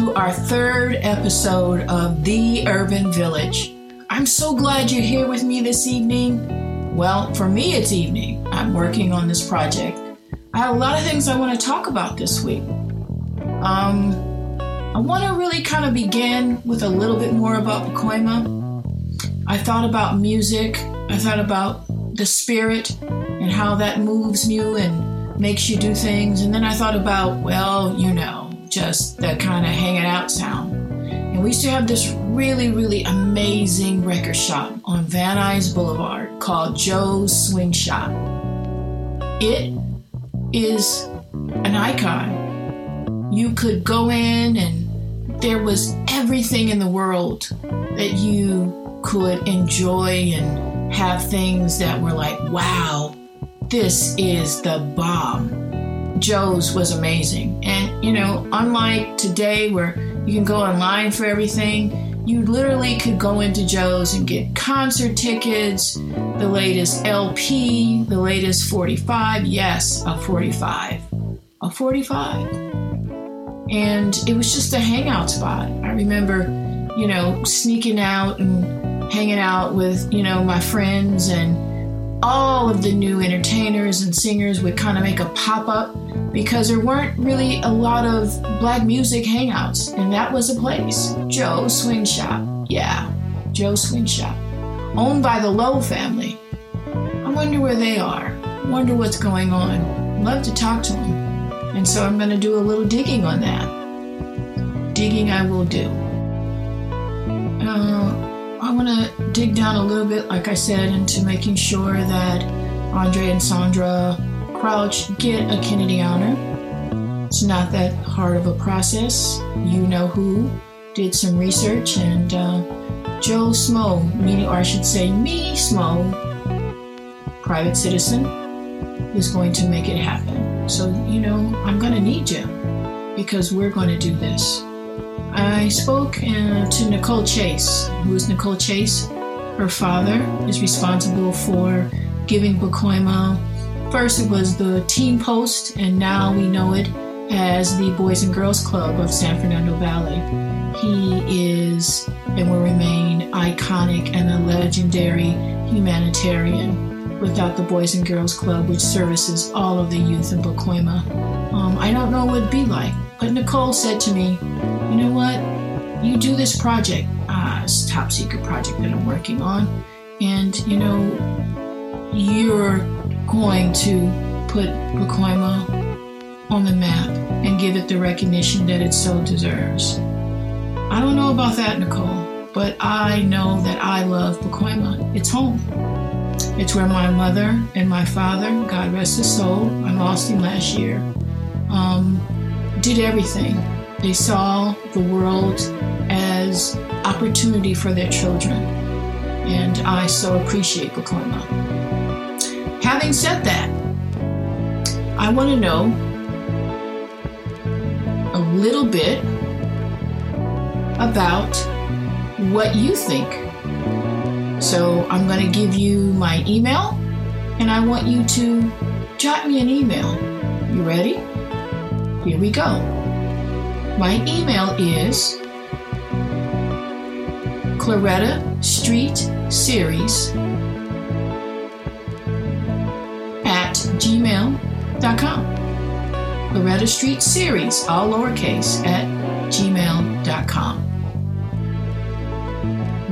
to our third episode of The Urban Village. I'm so glad you're here with me this evening. Well, for me, it's evening. I'm working on this project. I have a lot of things I want to talk about this week. Um, I want to really kind of begin with a little bit more about Pacoima. I thought about music, I thought about the spirit and how that moves you and makes you do things. And then I thought about, well, you know, just that kind of hanging out sound. And we used to have this really, really amazing record shop on Van Nuys Boulevard called Joe's Swing Shop. It is an icon. You could go in and there was everything in the world that you could enjoy and have things that were like, wow, this is the bomb. Joe's was amazing. And, you know, unlike today where you can go online for everything, you literally could go into Joe's and get concert tickets, the latest LP, the latest 45. Yes, a 45. A 45. And it was just a hangout spot. I remember, you know, sneaking out and hanging out with, you know, my friends and all of the new entertainers and singers would kind of make a pop up because there weren't really a lot of black music hangouts, and that was a place. Joe Swing Shop. Yeah, Joe Swing Shop. Owned by the Lowe family. I wonder where they are. Wonder what's going on. Love to talk to them. And so I'm going to do a little digging on that. Digging I will do. Uh, I want to dig down a little bit, like I said, into making sure that Andre and Sandra Crouch get a Kennedy Honor. It's not that hard of a process. You know who did some research, and uh, Joe Smo, meaning, or I should say, me Smo, private citizen, is going to make it happen. So, you know, I'm going to need you because we're going to do this. I spoke uh, to Nicole Chase. Who is Nicole Chase? Her father is responsible for giving Pacoima. First, it was the Teen Post, and now we know it as the Boys and Girls Club of San Fernando Valley. He is and will remain iconic and a legendary humanitarian without the Boys and Girls Club, which services all of the youth in Pacoima. Um, I don't know what it'd be like, but Nicole said to me, you know what? You do this project, uh, it's top secret project that I'm working on, and you know, you're going to put Pacoima on the map and give it the recognition that it so deserves. I don't know about that, Nicole, but I know that I love Pacoima. It's home. It's where my mother and my father, God rest his soul, I lost him last year, um, did everything they saw the world as opportunity for their children. And I so appreciate Pacoima. Having said that, I want to know a little bit about what you think. So I'm going to give you my email and I want you to jot me an email. You ready? Here we go. My email is Claretta Street Series at gmail.com. Claretta Street Series, all lowercase, at gmail.com.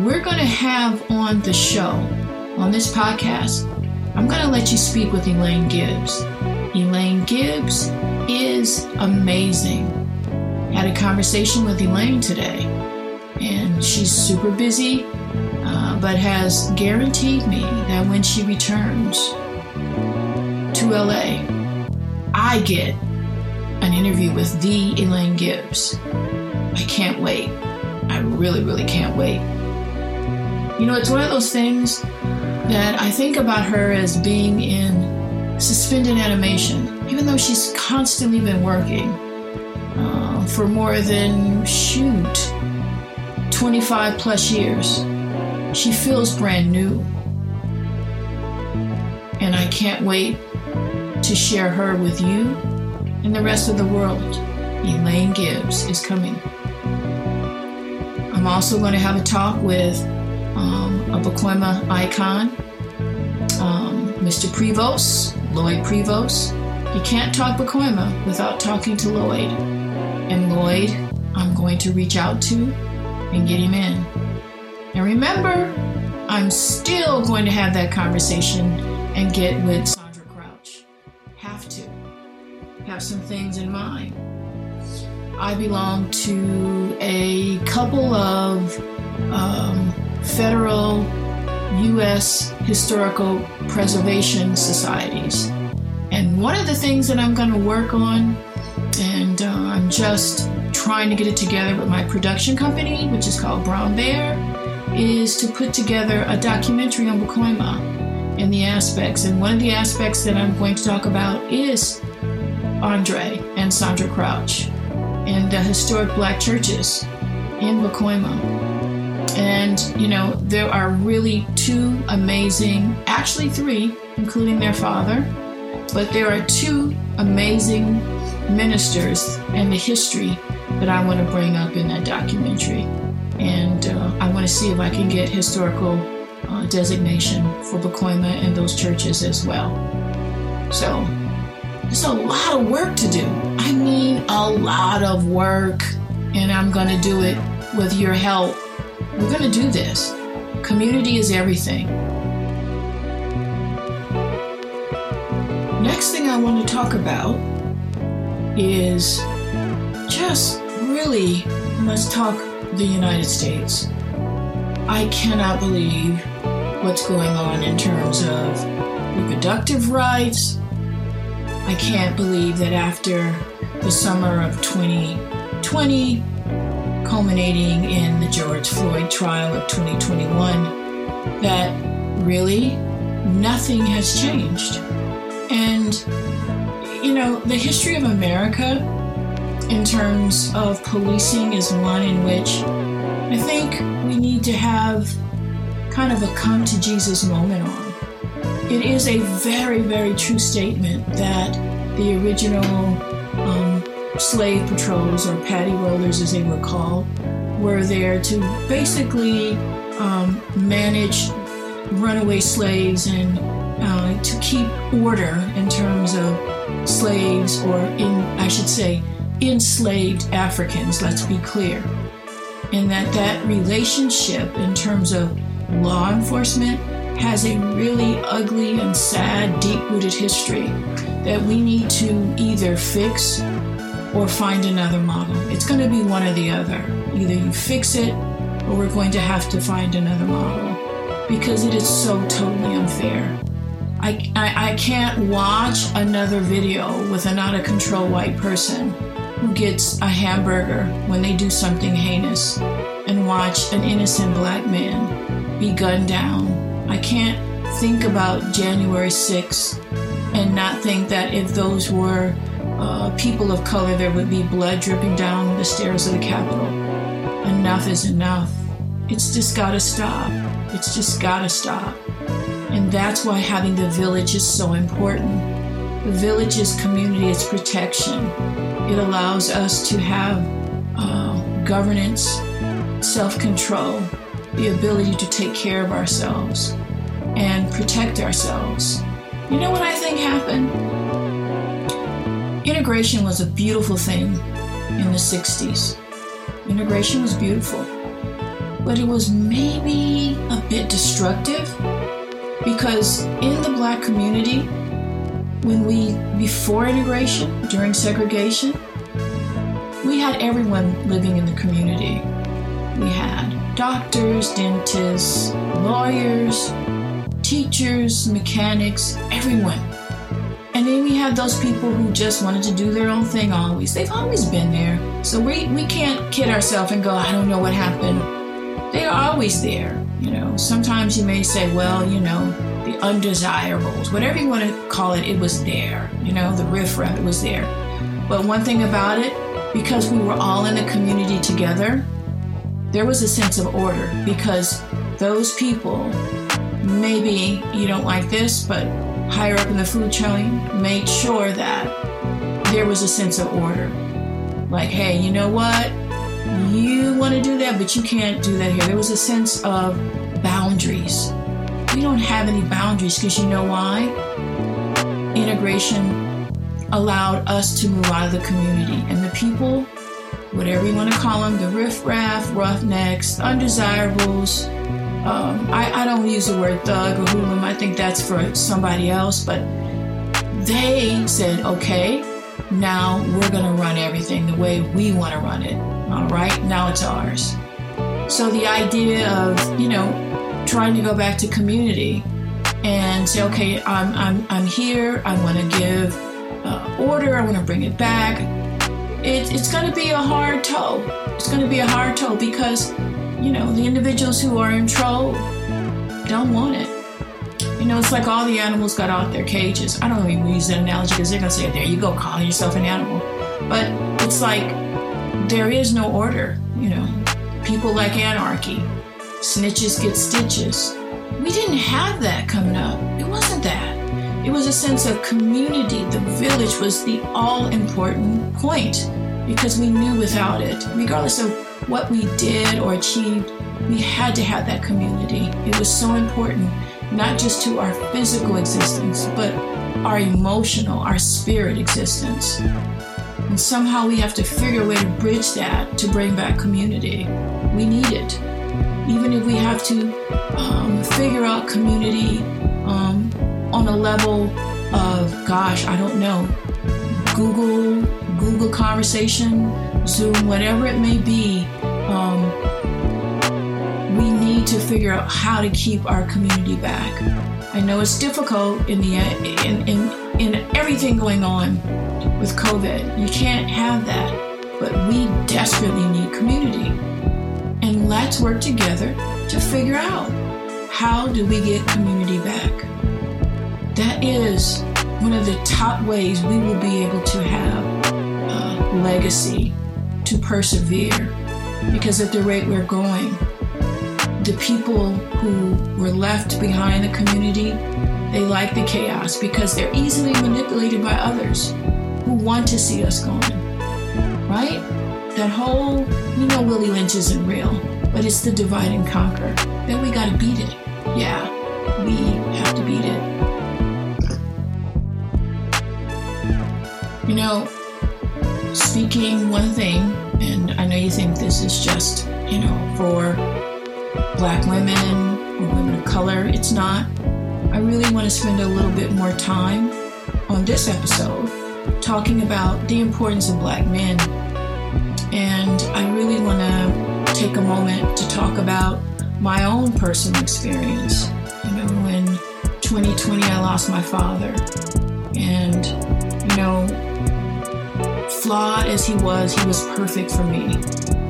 We're going to have on the show, on this podcast, I'm going to let you speak with Elaine Gibbs. Elaine Gibbs is amazing had a conversation with Elaine today, and she's super busy, uh, but has guaranteed me that when she returns to LA, I get an interview with the Elaine Gibbs. I can't wait. I really, really can't wait. You know, it's one of those things that I think about her as being in suspended animation, even though she's constantly been working for more than, shoot, 25 plus years. She feels brand new. And I can't wait to share her with you and the rest of the world. Elaine Gibbs, is coming. I'm also going to have a talk with um, a Pacoima icon, um, Mr. Prevost, Lloyd Prevost. You can't talk Pacoima without talking to Lloyd. And Lloyd, I'm going to reach out to and get him in. And remember, I'm still going to have that conversation and get with Sandra Crouch. Have to. Have some things in mind. I belong to a couple of um, federal U.S. historical preservation societies. And one of the things that I'm going to work on, and uh, I'm just trying to get it together with my production company, which is called Brown Bear, is to put together a documentary on Pacoima and the aspects. And one of the aspects that I'm going to talk about is Andre and Sandra Crouch and the historic black churches in Pacoima. And, you know, there are really two amazing, actually three, including their father, but there are two amazing ministers and the history that I want to bring up in that documentary. And uh, I want to see if I can get historical uh, designation for Pacoima and those churches as well. So there's a lot of work to do. I mean, a lot of work. And I'm going to do it with your help. We're going to do this. Community is everything. Next thing I want to talk about is just really let's talk the United States. I cannot believe what's going on in terms of reproductive rights. I can't believe that after the summer of 2020, culminating in the George Floyd trial of 2021, that really nothing has changed. And, you know, the history of America in terms of policing is one in which I think we need to have kind of a come to Jesus moment on. It is a very, very true statement that the original um, slave patrols, or paddy rollers as they were called, were there to basically um, manage runaway slaves and uh, to keep order in terms of slaves, or in, I should say, enslaved Africans, let's be clear. And that that relationship in terms of law enforcement has a really ugly and sad, deep-rooted history that we need to either fix or find another model. It's going to be one or the other. Either you fix it or we're going to have to find another model because it is so totally unfair. I, I, I can't watch another video with an out of control white person who gets a hamburger when they do something heinous and watch an innocent black man be gunned down. I can't think about January 6th and not think that if those were uh, people of color, there would be blood dripping down the stairs of the Capitol. Enough is enough. It's just gotta stop. It's just gotta stop. And that's why having the village is so important. The village is community, it's protection. It allows us to have uh, governance, self control, the ability to take care of ourselves and protect ourselves. You know what I think happened? Integration was a beautiful thing in the 60s. Integration was beautiful, but it was maybe a bit destructive because in the black community, when we, before integration, during segregation, we had everyone living in the community. We had doctors, dentists, lawyers, teachers, mechanics, everyone. And then we had those people who just wanted to do their own thing always. They've always been there. So we, we can't kid ourselves and go, I don't know what happened. They are always there. You know, sometimes you may say, well, you know, the undesirables, whatever you want to call it, it was there. You know, the riffraff, it was there. But one thing about it, because we were all in the community together, there was a sense of order because those people, maybe you don't like this, but higher up in the food chain, made sure that there was a sense of order. like, hey, you know what? You want to do that, but you can't do that here. There was a sense of boundaries. We don't have any boundaries because you know why? Integration allowed us to move out of the community. And the people, whatever you want to call them, the riffraff, roughnecks, undesirables, um, I, I, don't use the word thug or hooligan, I think that's for somebody else, but they said, okay, now we're going to run everything the way we want to run it. All right, now it's ours. So the idea of, you know, trying to go back to community and say, okay, I'm, I'm, I'm here, I want to give uh, order, I want to bring it back. It, it's going to be a hard toe. It's going to be a hard toe because, you know, the individuals who are in control don't want it. You know, it's like all the animals got out their cages. I don't even use that analogy because they're going to say, there you go, calling yourself an animal. But it's like there is no order, you know. People like anarchy. Snitches get stitches. We didn't have that coming up. It wasn't that. It was a sense of community. The village was the all important point because we knew without it, regardless of what we did or achieved, we had to have that community. It was so important not just to our physical existence, but our emotional, our spirit existence. And somehow we have to figure a way to bridge that to bring back community. We need it. Even if we have to um, figure out community um, on a level of, gosh, I don't know, Google, Google conversation, Zoom, whatever it may be, um, we need to figure out how to keep our community back. I know it's difficult in the in, in, in everything going on with COVID. You can't have that, but we desperately need community. And let's work together to figure out how do we get community back. That is one of the top ways we will be able to have a legacy to persevere because at the rate we're going, the people who were left behind the community, they like the chaos because they're easily manipulated by others who want to see us going. Right? That whole, you know, Willie Lynch isn't real, but it's the divide and conquer. Then we got to beat it. Yeah, we have to beat it. You know, speaking one thing, and I know you think this is just, you know, for black women or women of color. It's not. I really want to spend a little bit more time on this episode talking about the importance of black men. And I really want to take a moment to talk about my own personal experience. You know, in 2020, I lost my father. And, you know, flawed as he was, he was perfect for me.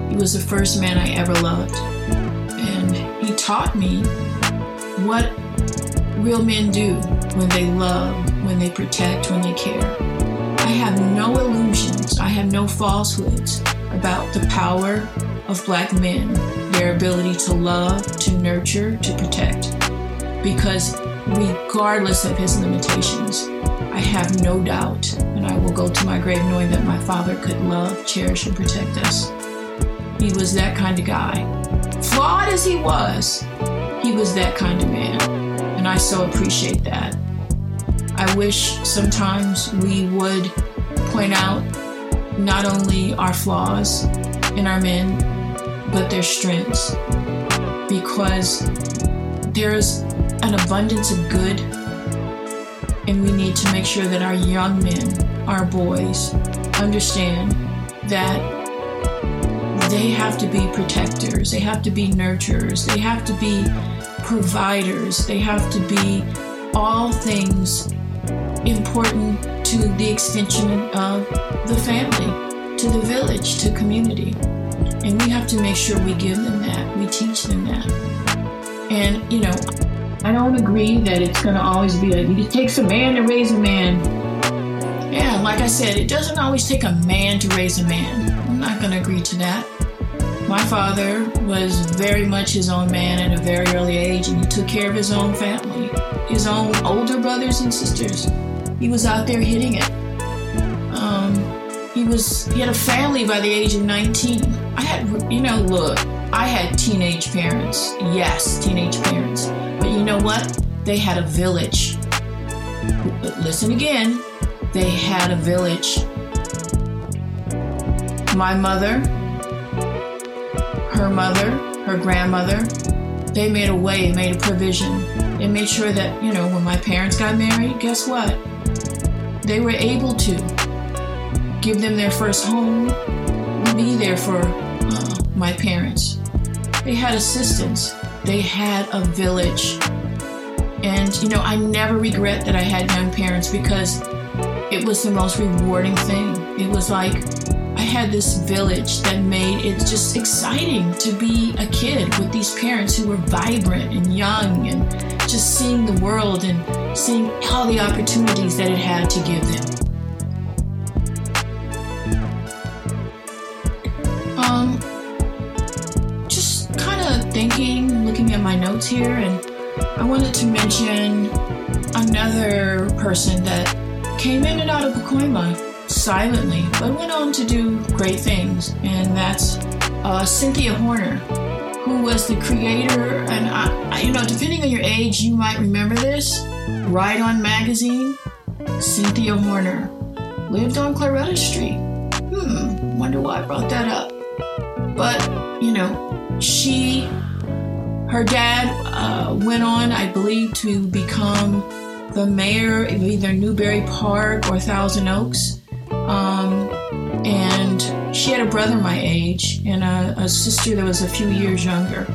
He was the first man I ever loved And he taught me what real men do when they love, when they protect, when they care. I have no illusions, I have no falsehoods about the power of black men, their ability to love, to nurture, to protect. Because regardless of his limitations, I have no doubt, and I will go to my grave knowing that my father could love, cherish, and protect us. He was that kind of guy. Flawed as he was, he was that kind of man. And I so appreciate that. I wish sometimes we would point out not only our flaws in our men, but their strengths. Because there's an abundance of good, and we need to make sure that our young men, our boys, understand that they have to be protectors, they have to be nurturers, they have to be providers, they have to be all things important to the extension of the family, to the village, to community. And we have to make sure we give them that, we teach them that. And, you know, I don't agree that it's going to always be a, it takes a man to raise a man. Yeah, like I said, it doesn't always take a man to raise a man. I'm not going to agree to that. My father was very much his own man at a very early age, and he took care of his own family, his own older brothers and sisters. He was out there hitting it. Um, he was he had a family by the age of 19. I had you know, look, I had teenage parents. Yes, teenage parents. But you know what? They had a village. Listen again. They had a village. My mother, her mother, her grandmother, they made a way, made a provision. They made sure that, you know, when my parents got married, guess what? They were able to give them their first home, be there for uh, my parents. They had assistance, they had a village. And, you know, I never regret that I had young parents because it was the most rewarding thing. It was like had this village that made it just exciting to be a kid with these parents who were vibrant and young and just seeing the world and seeing all the opportunities that it had to give them. Um, just kind of thinking, looking at my notes here, and I wanted to mention another person that came in and out of Pacoima silently, but went on to do great things, and that's uh, Cynthia Horner, who was the creator. And I, you know, depending on your age, you might remember this. Right On Magazine, Cynthia Horner lived on Claretta Street. Hmm, wonder why I brought that up. But you know, she, her dad uh, went on, I believe, to become the mayor of either Newbury Park or Thousand Oaks. Um, and she had a brother my age and a, a, sister that was a few years younger.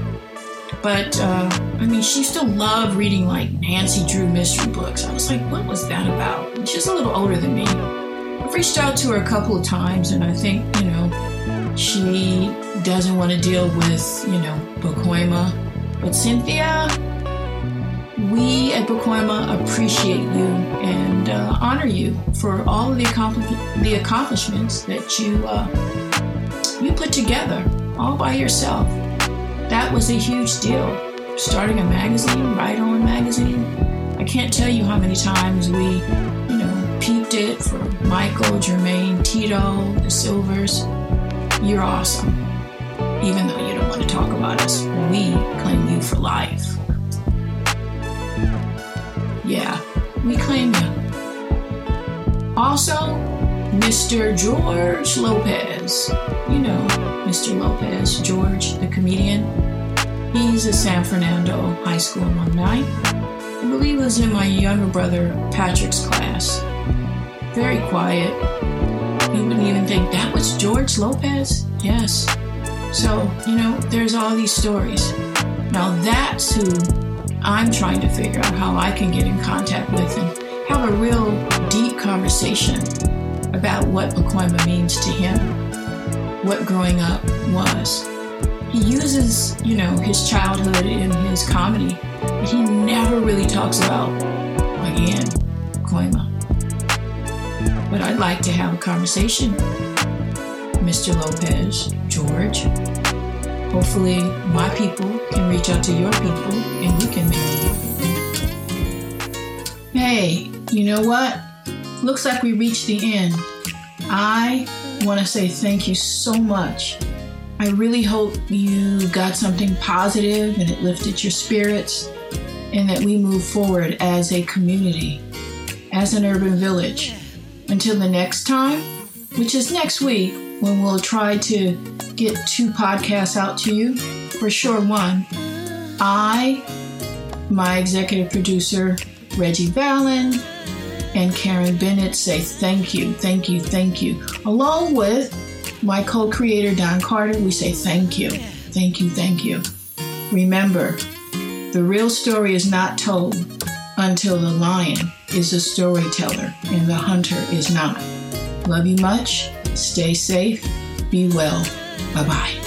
But uh, I mean, she still loved reading like Nancy Drew mystery books. I was like, what was that about? she's a little older than me. I've reached out to her a couple of times, and I think, you know, she doesn't want to deal with, you know, Pacoima. But Cynthia, we at Pacoima appreciate you honor you for all of the, accompli- the accomplishments that you uh, you put together all by yourself. That was a huge deal. Starting a magazine, Right On magazine. I can't tell you how many times we, you know, peeped it for Michael, Jermaine, Tito, the Sylvers. You're awesome. Even though you don't want to talk about us, we claim you for life. Yeah, we claim you. Also, Mr. George Lopez. You know, Mr. Lopez, George, the comedian. He's a San Fernando High School alumni. I believe was in my younger brother Patrick's class. Very quiet. You wouldn't even think that was George Lopez? Yes. So, you know, there's all these stories. Now that's who I'm trying to figure out how I can get in contact with and have a real deep conversation about what Pacoima means to him, what growing up was. He uses, you know, his childhood in his comedy, but he never really talks about, again, Pacoima. But I'd like to have a conversation, Mr. Lopez, George, Hopefully, my people can reach out to your people and we can make Hey, you know what? Looks like we reached the end. I want to say thank you so much. I really hope you got something positive and it lifted your spirits and that we move forward as a community, as an urban village. Until the next time, which is next week, when we'll try to get two podcasts out to you. For sure, one. I, my executive producer, Reggie Valin, and Karen Bennett say thank you, thank you, thank you. Along with my co creator, Don Carter, we say thank you, thank you, thank you. Remember, the real story is not told until the lion is a storyteller and the hunter is not. Love you much. Stay safe. Be well. Bye bye.